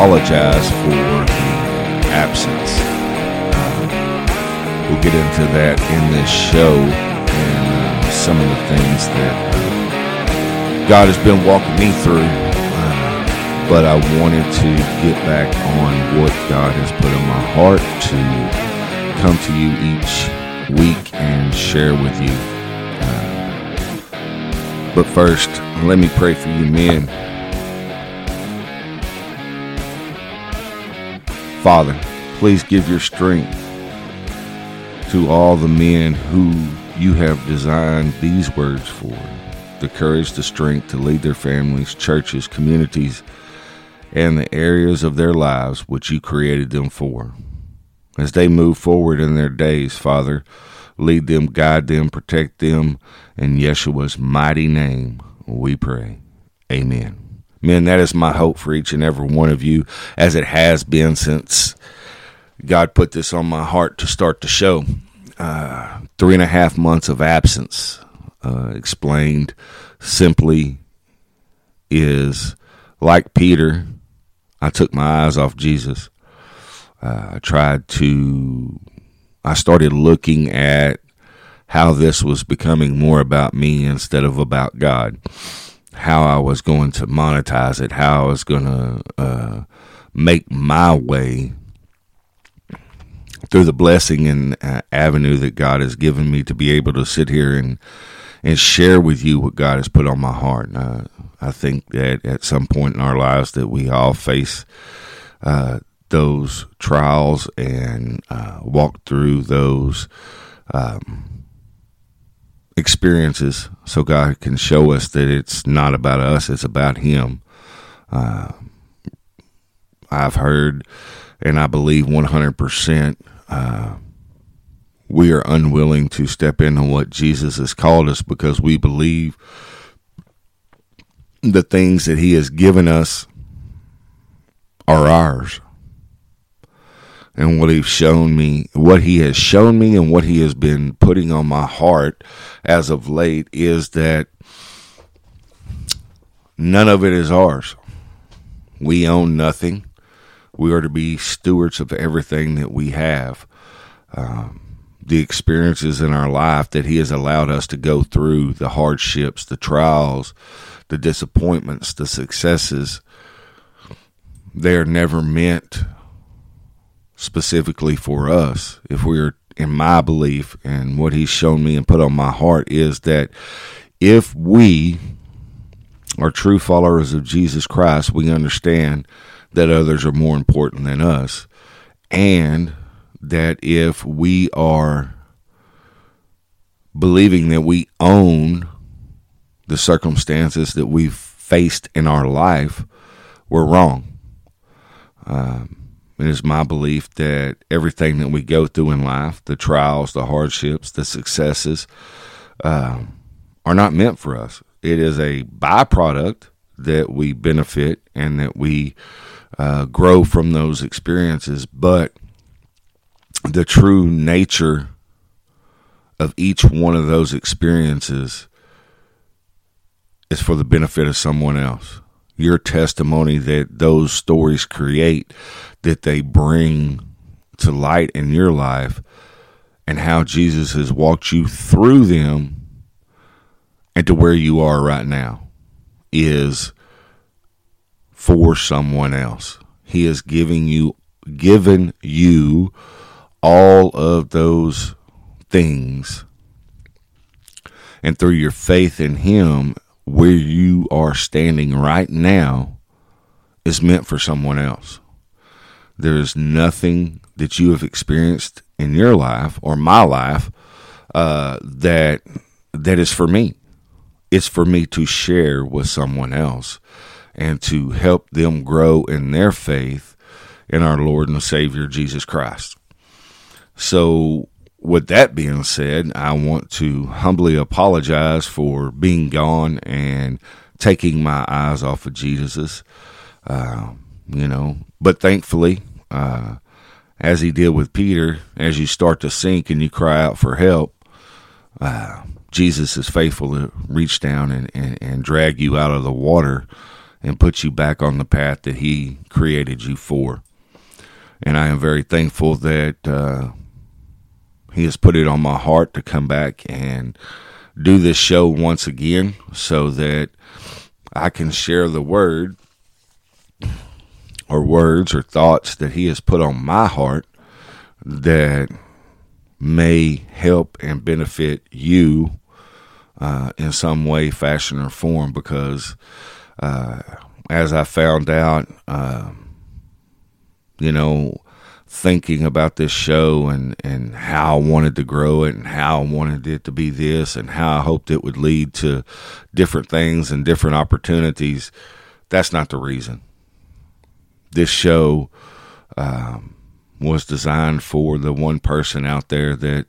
apologize for the absence. Uh, we'll get into that in this show and uh, some of the things that God has been walking me through. Uh, but I wanted to get back on what God has put in my heart to come to you each week and share with you. Uh, but first, let me pray for you men. Father, please give your strength to all the men who you have designed these words for the courage, the strength to lead their families, churches, communities, and the areas of their lives which you created them for. As they move forward in their days, Father, lead them, guide them, protect them. In Yeshua's mighty name, we pray. Amen. Men, that is my hope for each and every one of you, as it has been since God put this on my heart to start the show. Uh, three and a half months of absence, uh, explained simply, is like Peter, I took my eyes off Jesus. Uh, I tried to, I started looking at how this was becoming more about me instead of about God. How I was going to monetize it, how I was going to uh, make my way through the blessing and uh, avenue that God has given me to be able to sit here and and share with you what God has put on my heart. Uh, I think that at some point in our lives that we all face uh, those trials and uh, walk through those um, experiences, so God can show us that it's not about us; it's about Him. Uh, I've heard, and I believe one hundred percent uh, we are unwilling to step into what Jesus has called us because we believe the things that He has given us are ours. And what He's shown me, what He has shown me, and what He has been putting on my heart as of late is that none of it is ours. We own nothing. We are to be stewards of everything that we have. Um, the experiences in our life that He has allowed us to go through, the hardships, the trials, the disappointments, the successes, they are never meant specifically for us. If we're in my belief and what He's shown me and put on my heart is that if we are true followers of Jesus Christ, we understand that others are more important than us. And that if we are believing that we own the circumstances that we've faced in our life, we're wrong. Um, it is my belief that everything that we go through in life, the trials, the hardships, the successes, uh, are not meant for us. It is a byproduct that we benefit and that we uh, grow from those experiences, but the true nature of each one of those experiences is for the benefit of someone else. Your testimony that those stories create, that they bring to light in your life, and how Jesus has walked you through them and to where you are right now is for someone else. He is giving you given you all of those things and through your faith in him where you are standing right now is meant for someone else. There is nothing that you have experienced in your life or my life uh, that that is for me. It's for me to share with someone else and to help them grow in their faith in our Lord and Savior Jesus Christ. So, with that being said, I want to humbly apologize for being gone and taking my eyes off of Jesus. Uh, you know, but thankfully, uh, as he did with Peter, as you start to sink and you cry out for help, uh, Jesus is faithful to reach down and, and, and drag you out of the water and put you back on the path that He created you for. And I am very thankful that uh, He has put it on my heart to come back and do this show once again so that I can share the word or words or thoughts that He has put on my heart that may help and benefit you uh, in some way, fashion, or form. Because uh, as I found out, uh, you know, thinking about this show and, and how I wanted to grow it and how I wanted it to be this and how I hoped it would lead to different things and different opportunities, that's not the reason. This show um, was designed for the one person out there that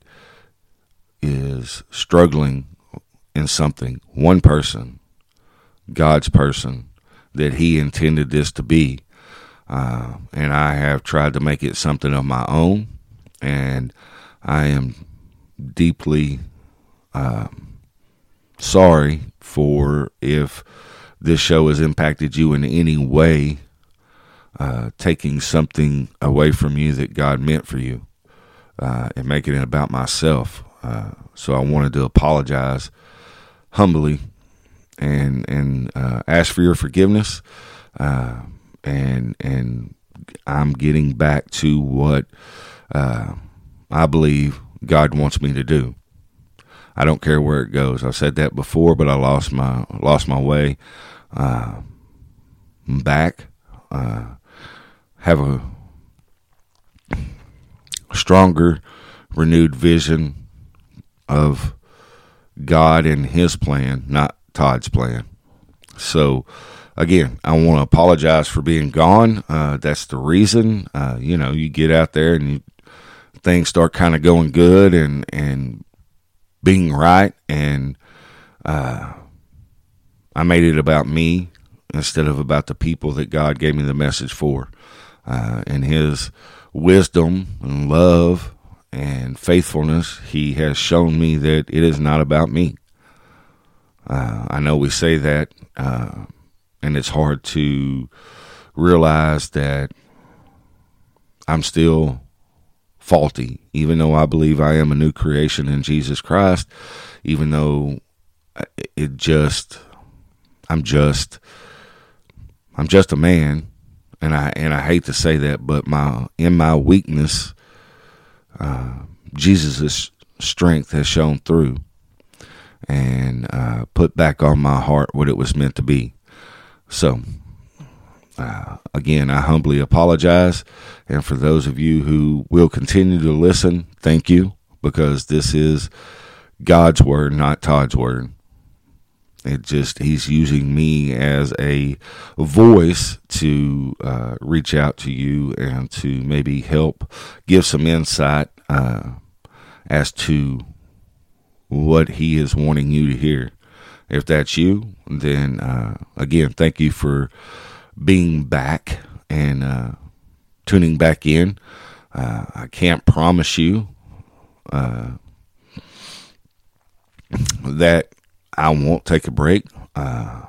is struggling in something. One person, God's person, that He intended this to be. Uh, and I have tried to make it something of my own. And I am deeply uh, sorry for if this show has impacted you in any way uh, taking something away from you that God meant for you uh, and making it about myself. Uh, so I wanted to apologize humbly and and uh, ask for your forgiveness. Uh, and and I'm getting back to what I believe God wants me to do. I don't care where it goes. I've said that before, but I lost my lost my way. Uh, back. Uh, have a stronger, renewed vision of God and His plan, not Todd's plan. So, again, I want to apologize for being gone. Uh, that's the reason. Uh, you know, you get out there and you, things start kind of going good and and being right, and uh, I made it about me instead of about the people that God gave me the message for uh, in his wisdom and love and faithfulness, he has shown me that it is not about me. Uh, I know we say that, uh, and it's hard to realize that I'm still faulty, even though I believe I am a new creation in Jesus Christ, even though it just, I'm just, I'm just a man and I and I hate to say that, but my in my weakness, uh, Jesus' strength has shown through and uh, put back on my heart what it was meant to be. So, uh, again, I humbly apologize, and for those of you who will continue to listen, thank you because this is God's word, not Todd's word. It just he's using me as a voice to uh, reach out to you and to maybe help give some insight uh, as to what he is wanting you to hear. If that's you, then uh, again, thank you for being back and uh, tuning back in. Uh, I can't promise you uh, that I won't take a break uh,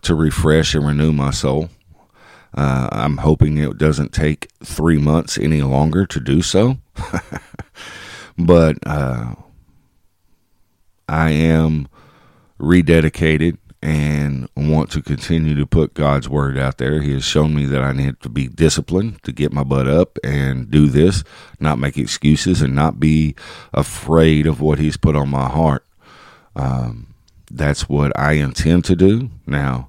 to refresh and renew my soul. Uh, I'm hoping it doesn't take three months any longer to do so. but uh, I am rededicated and want to continue to put God's word out there. He has shown me that I need to be disciplined to get my butt up and do this, not make excuses, and not be afraid of what He's put on my heart. Um, that's what I intend to do. Now,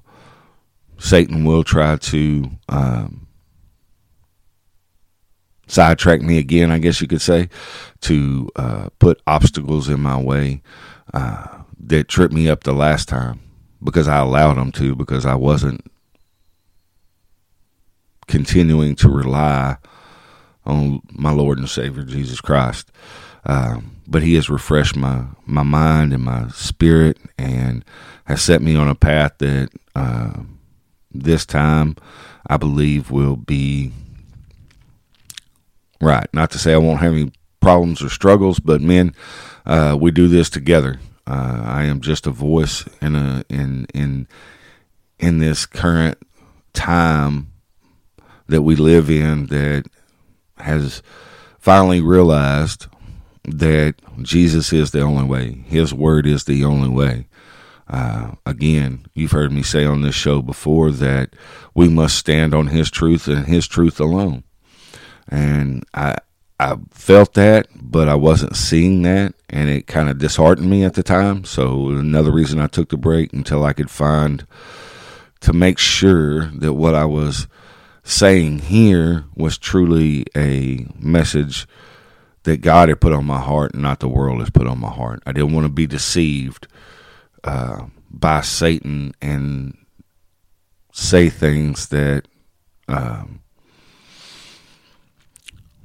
Satan will try to um, sidetrack me again, I guess you could say, to uh, put obstacles in my way uh, that tripped me up the last time because I allowed them to, because I wasn't continuing to rely on my Lord and Savior Jesus Christ. Um, but He has refreshed my my mind and my spirit, and has set me on a path that uh, this time I believe will be right. Not to say I won't have any problems or struggles, but men, uh, we do this together. Uh, I am just a voice in a in in in this current time that we live in that has finally realized that Jesus is the only way. His word is the only way. Uh, again, you've heard me say on this show before that we must stand on His truth and His truth alone. And I, I felt that, but I wasn't seeing that, and it kind of disheartened me at the time. So another reason I took the break until I could find to make sure that what I was saying here was truly a message that God had put on my heart and not the world has put on my heart. I didn't want to be deceived uh, by Satan and say things that um,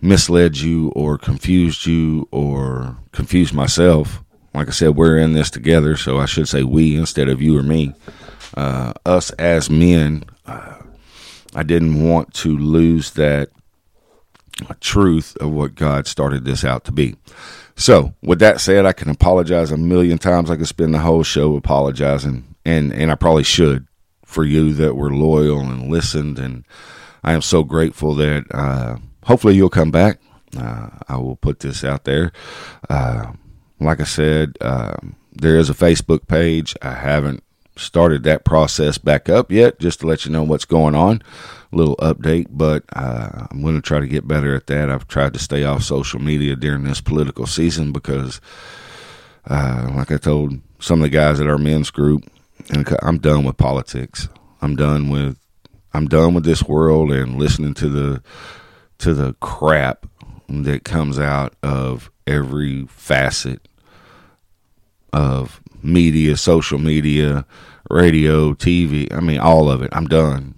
misled you or confused you or confused myself. Like I said, we're in this together, so I should say we instead of you or me. Uh, us as men, uh, I didn't want to lose that truth of what God started this out to be. So, with that said, I can apologize a million times. I could spend the whole show apologizing, and and I probably should for you that were loyal and listened. And I am so grateful that uh, hopefully you'll come back. Uh, I will put this out there. Uh, like I said, um, there is a Facebook page. I haven't started that process back up yet, just to let you know what's going on. A little update, but uh, I'm going to try to get better at that. I've tried to stay off social media during this political season because, uh, like I told some of the guys at our men's group, I'm done with politics. I'm done with I'm done with this world and listening to the to the crap that comes out of every facet of media, social media, radio, TV. I mean, all of it. I'm done.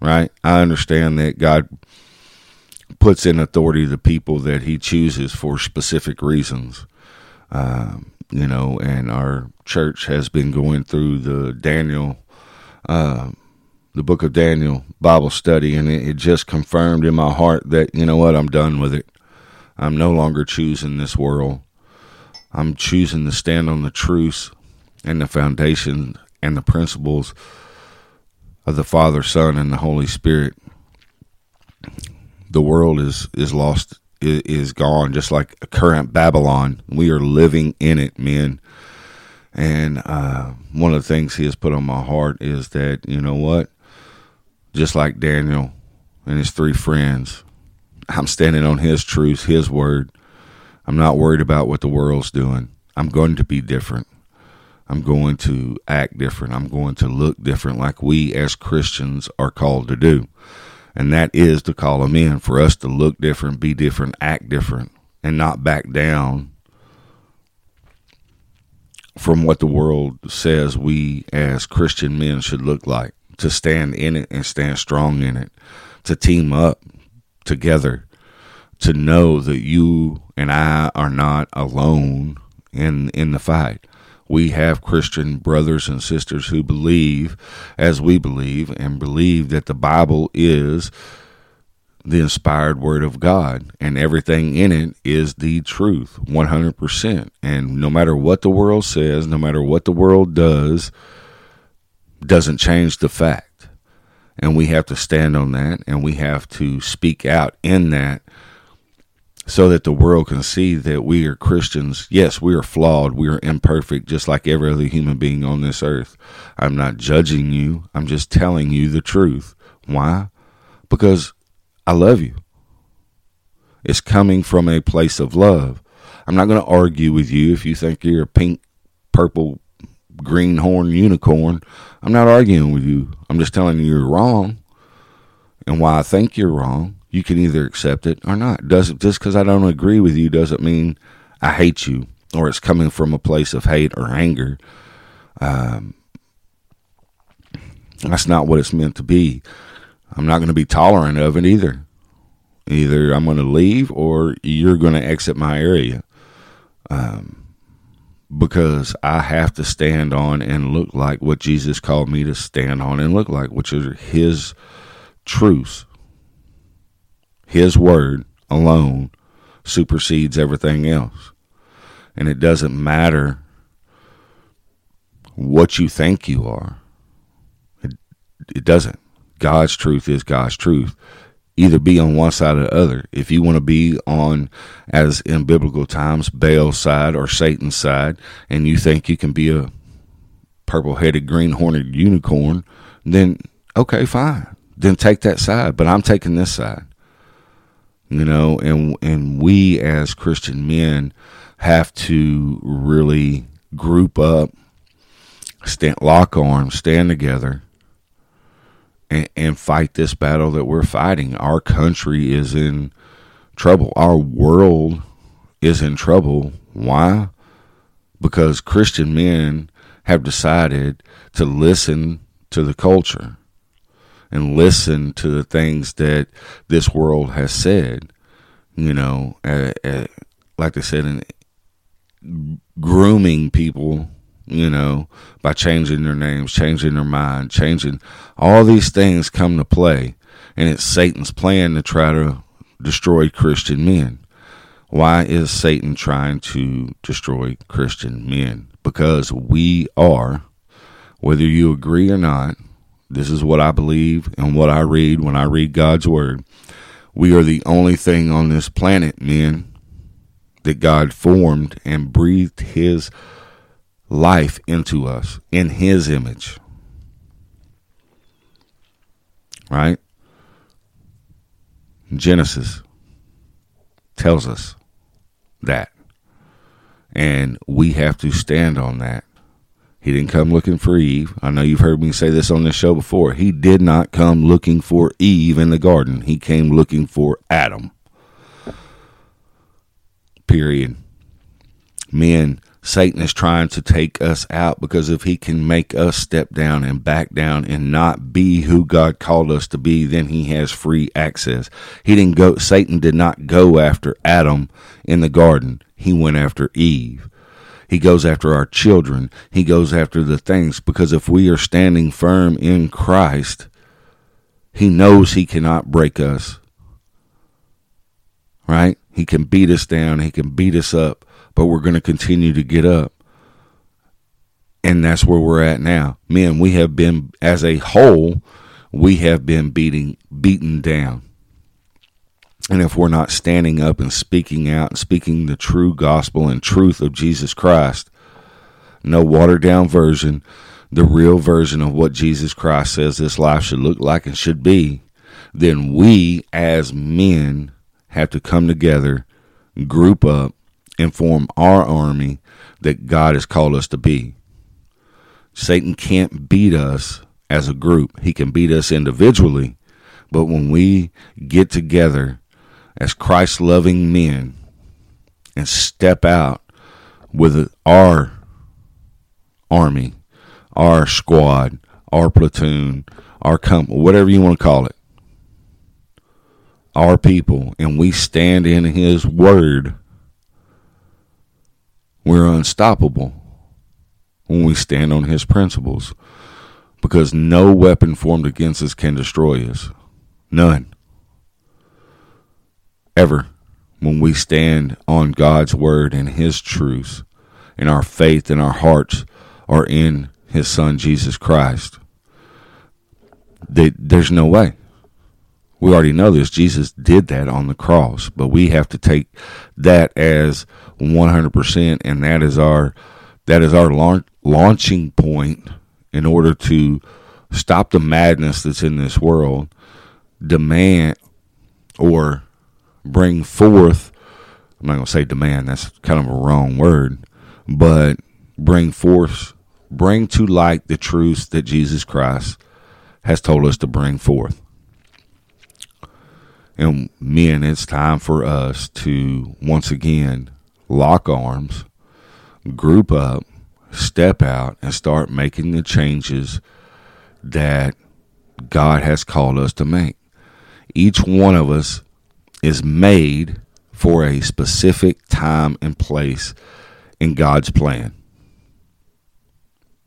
Right? I understand that God puts in authority the people that He chooses for specific reasons. Um, you know, and our church has been going through the Daniel, uh, the book of Daniel Bible study, and it, just confirmed in my heart that, you know what, I'm done with it. I'm no longer choosing this world. I'm choosing to stand on the truths and the foundation and the principles of the Father, Son, and the Holy Spirit. The world is is lost, is gone, just like a current Babylon. We are living in it, men. And uh, one of the things He has put on my heart is that you know what, just like Daniel and his three friends, I'm standing on His truth, His word. I'm not worried about what the world's doing. I'm going to be different. I'm going to act different. I'm going to look different, like we as Christians are called to do. And that is the call of men for us to look different, be different, act different, and not back down from what the world says we as Christian men should look like. To stand in it and stand strong in it, to team up together, to know that you and I are not alone in in the fight we have Christian brothers and sisters who believe as we believe and believe that the Bible is the inspired word of God and everything in it is the truth 100%. And no matter what the world says, no matter what the world does, doesn't change the fact. And we have to stand on that and we have to speak out in that so that the world can see that we are Christians. Yes, we are flawed. We are imperfect, just like every other human being on this earth. I'm not judging you. I'm just telling you the truth. Why? Because I love you. It's coming from a place of love. I'm not going to argue with you if you think you're a pink, purple, greenhorn unicorn. I'm not arguing with you. I'm just telling you you're wrong and why I think you're wrong you can either accept it or not. Doesn't just because I don't agree with you doesn't mean I hate you or it's coming from a place of hate or anger. Um, that's not what it's meant to be. I'm not going to be tolerant of it either. Either I'm going to leave or you're going to exit my area. Um, because I have to stand on and look like what Jesus called me to stand on and look like, which is His truth. His word alone supersedes everything else. And it doesn't matter what you think you are. It it doesn't. God's truth is God's truth. Either be on one side or the other. If you want to be on, as in biblical times, Baal's side or Satan's side, and you think you can be a purple headed, green horned unicorn, then okay, fine. Then take that side. But I'm taking this side. You know, and and we as Christian men have to really group up, stand, lock arms, stand together, and, and fight this battle that we're fighting. Our country is in trouble. Our world is in trouble. Why? Because Christian men have decided to listen to the culture and listen to the things that this world has said. You know, like I said, in grooming people you know, by changing their names, changing their mind, changing all these things come to play. And it's Satan's plan to try to destroy Christian men. Why is Satan trying to destroy Christian men? Because we are, whether you agree or not, this is what I believe and what I read when I read God's Word. We are the only thing on this planet, men, that God formed and breathed His life into us in his image. Right? Genesis tells us that. And we have to stand on that. He didn't come looking for Eve. I know you've heard me say this on this show before. He did not come looking for Eve in the garden. He came looking for Adam. Period. Men Satan is trying to take us out because if he can make us step down and back down and not be who God called us to be, then he has free access. He didn't go, Satan did not go after Adam in the garden. He went after Eve. He goes after our children. He goes after the things because if we are standing firm in Christ, he knows he cannot break us. Right? He can beat us down. He can beat us up but we're going to continue to get up. And that's where we're at now. Men, we have been, as a whole, we have been beating, beaten down. And if we're not standing up and speaking out and speaking the true gospel and truth of Jesus Christ, no watered down version, the real version of what Jesus Christ says this life should look like and should be, then we as men have to come together, group up, and form our army that God has called us to be. Satan can't beat us as a group. He can beat us individually, but when we get together as Christ loving men and step out with our army, our squad, our platoon, our company, whatever you want to call it, our people, and we stand in His Word we're unstoppable when we stand on his principles because no weapon formed against us can destroy us. None. Ever. When we stand on God's word and his truths, and our faith and our hearts are in his son Jesus Christ, they, there's no way. We already know this. Jesus did that on the cross, but we have to take that as 100% and that is our that is our launch, launching point in order to stop the madness that's in this world, demand or bring forth I'm not going to say demand, that's kind of a wrong word, but bring forth bring to light the truths that Jesus Christ has told us to bring forth. And men, it's time for us to once again lock arms, group up, step out, and start making the changes that God has called us to make. Each one of us is made for a specific time and place in God's plan.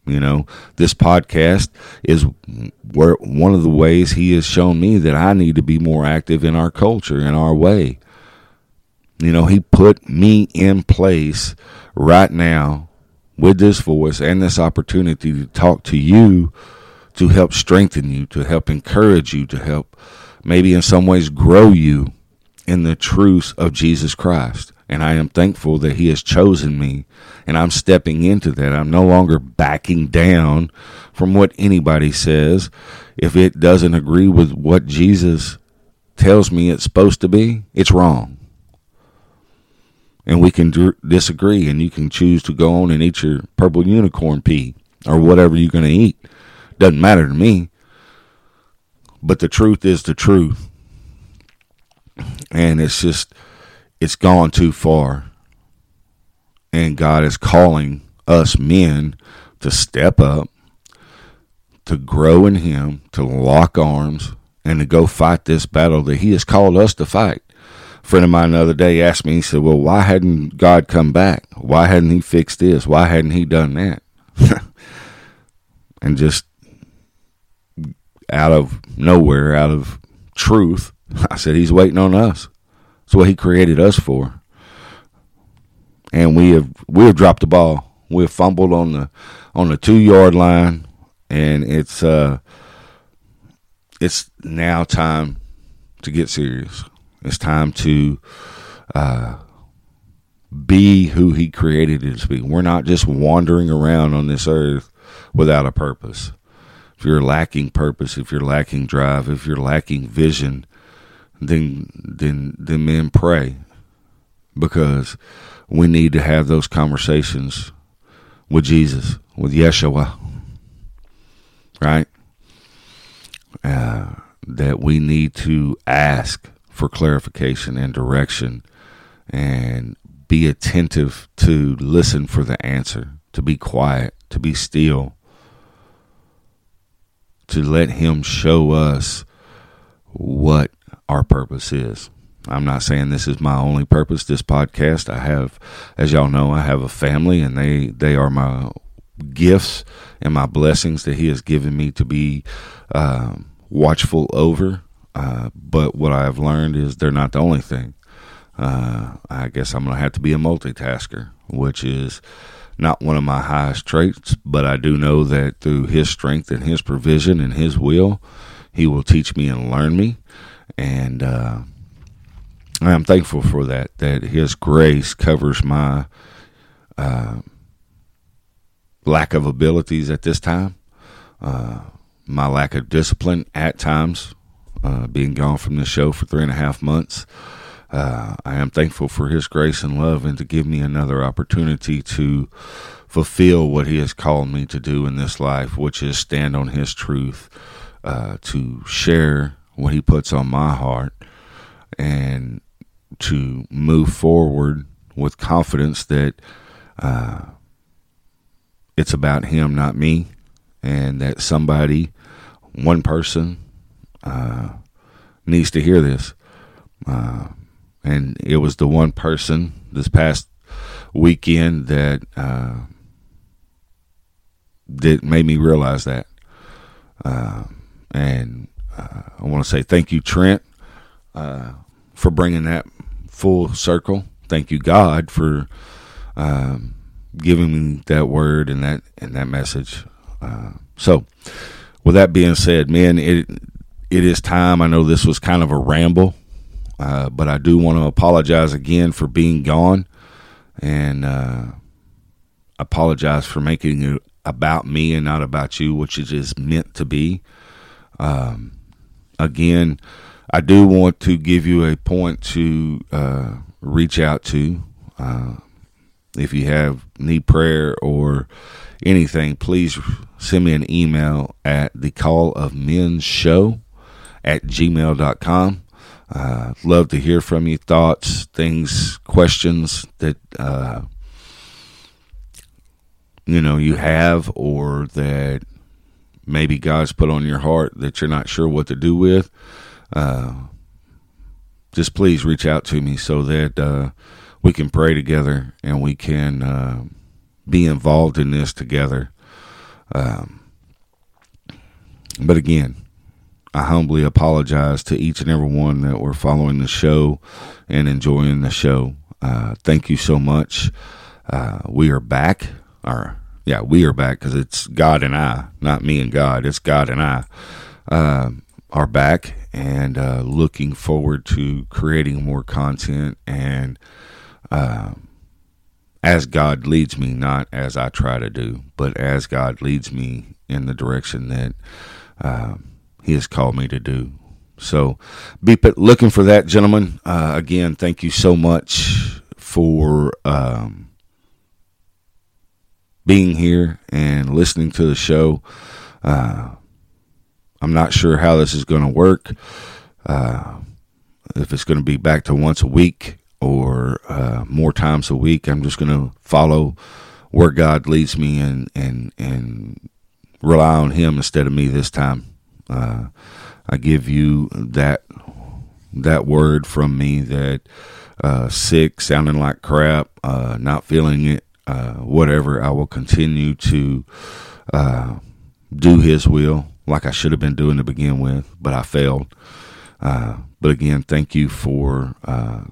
You know, this podcast is where one of the ways he has shown me that I need to be more active in our culture, in our way. You know, he put me in place right now with this voice and this opportunity to talk to you to help strengthen you, to help encourage you, to help maybe in some ways grow you in the truths of Jesus Christ. And I am thankful that He has chosen me and I'm stepping into that. I'm no longer backing down from what anybody says. If it doesn't agree with what Jesus tells me it's supposed to be, it's wrong. And we can disagree, and you can choose to go on and eat your purple unicorn pea or whatever you're going to eat. Doesn't matter to me. But the truth is the truth. And it's just, it's gone too far. And God is calling us men to step up, to grow in Him, to lock arms, and to go fight this battle that He has called us to fight. A friend of mine the other day asked me, he said, Well, why hadn't God come back? Why hadn't He fixed this? Why hadn't He done that? and just out of nowhere, out of truth, I said, He's waiting on us. That's what He created us for. And we have we have dropped the ball. We have fumbled on the on the two yard line, and it's uh it's now time to get serious. It's time to uh, be who He created us to be. We're not just wandering around on this earth without a purpose. If you're lacking purpose, if you're lacking drive, if you're lacking vision, then then then men pray because we need to have those conversations with Jesus, with Yeshua, right? Uh, that we need to ask for clarification and direction and be attentive to listen for the answer, to be quiet, to be still, to let Him show us what our purpose is. I'm not saying this is my only purpose. This podcast, I have, as y'all know, I have a family, and they they are my gifts and my blessings that He has given me to be um, watchful over. Uh, but what I've learned is they're not the only thing. Uh, I guess I'm to have to be a multitasker, which is not one of my highest traits, but I do know that through His strength and His provision and His will, He will teach me and learn me. And uh, I am thankful for that, that His grace covers my uh, lack of abilities at this time, uh, my lack of discipline at times, uh, being gone from the show for three and a half months. Uh, I am thankful for His grace and love and to give me another opportunity to fulfill what He has called me to do in this life, which is stand on His truth, uh, to share what He puts on my heart, and to move forward with confidence that uh, it's about Him, not me, and that somebody, one person, uh, needs to hear this. Uh, and it was the one person this past weekend that uh, that made me realize that. Uh, and uh, I want to say thank you, Trent, uh, for bringing that full circle. Thank you, God, for um, giving me that word and that and that message. Uh, so, with that being said, man, it it is time. I know this was kind of a ramble uh, but I do want to apologize again for being gone and uh, apologize for making it about me and not about you, which it is meant to be. Um, again, I do want to give you a point to uh, reach out to. Uh, if you have need prayer or anything, please send me an email at the call of men's show at gmail.com. Uh, love to hear from you, thoughts, things, questions that uh, you know you have, or that maybe God's put on your heart that you're not sure what to do with. Uh, just please reach out to me so that uh, we can pray together and we can uh, be involved in this together. Um, but again, I humbly apologize to each and every one that were following the show and enjoying the show. Uh, thank you so much. Uh, we are back. Our yeah, we are back because it's God and I, not me and God. It's God and I uh, are back and uh, looking forward to creating more content and uh, as God leads me, not as I try to do, but as God leads me in the direction that uh, He has called me to do. So be looking for that, gentlemen. Uh, again, thank you so much for um, being here and listening to the show. Uh, I'm not sure how this is going to work. Uh, if it's going to be back to once a week or uh, more times a week, I'm just going to follow where God leads me and and and rely on Him instead of me this time. Uh, I give you that that word from me that uh, sick, sounding like crap, uh, not feeling it, uh, whatever. I will continue to uh, do His will like I should have been doing to begin with, but I failed. Uh, but again, thank you for uh,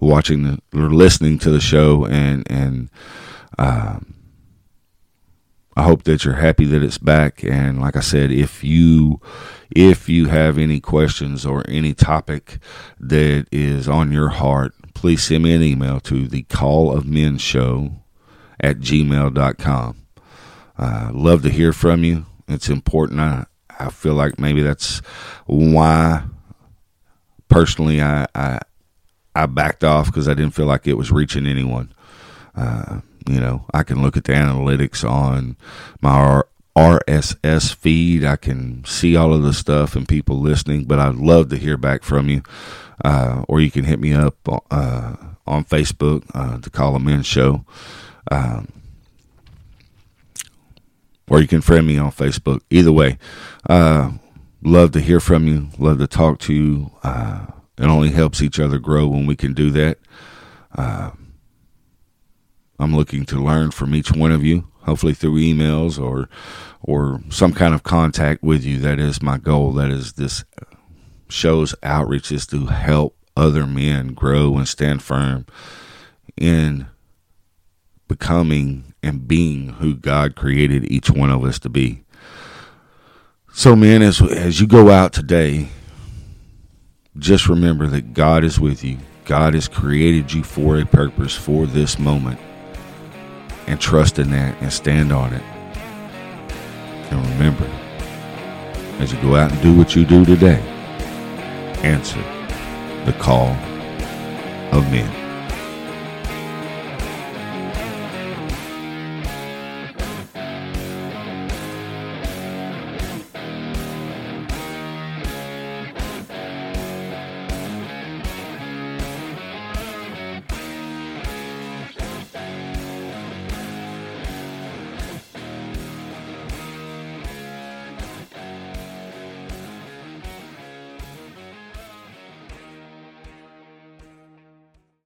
watching the, or listening to the show and and. Um, I hope that you're happy that it's back. And like I said, if you if you have any questions or any topic that is on your heart, please send me an email to the call of men show at gmail.com. Uh, love to hear from you. It's important. I, I feel like maybe that's why personally I, I, I backed off because I didn't feel like it was reaching anyone. Uh, you know, I can look at the analytics on my RSS feed. I can see all of the stuff and people listening, but I'd love to hear back from you. Uh, or you can hit me up uh, on Facebook, uh, the Call of Men Show. Um, or you can friend me on Facebook. Either way, uh, love to hear from you. Love to talk to you. Uh, it only helps each other grow when we can do that. Uh, I'm looking to learn from each one of you, hopefully through emails or or some kind of contact with you. That is my goal. That is this show's outreach is to help other men grow and stand firm in becoming and being who God created each one of us to be. So, men, as as you go out today, just remember that God is with you. God has created you for a purpose for this moment and trust in that and stand on it. And remember, as you go out and do what you do today, answer the call of men.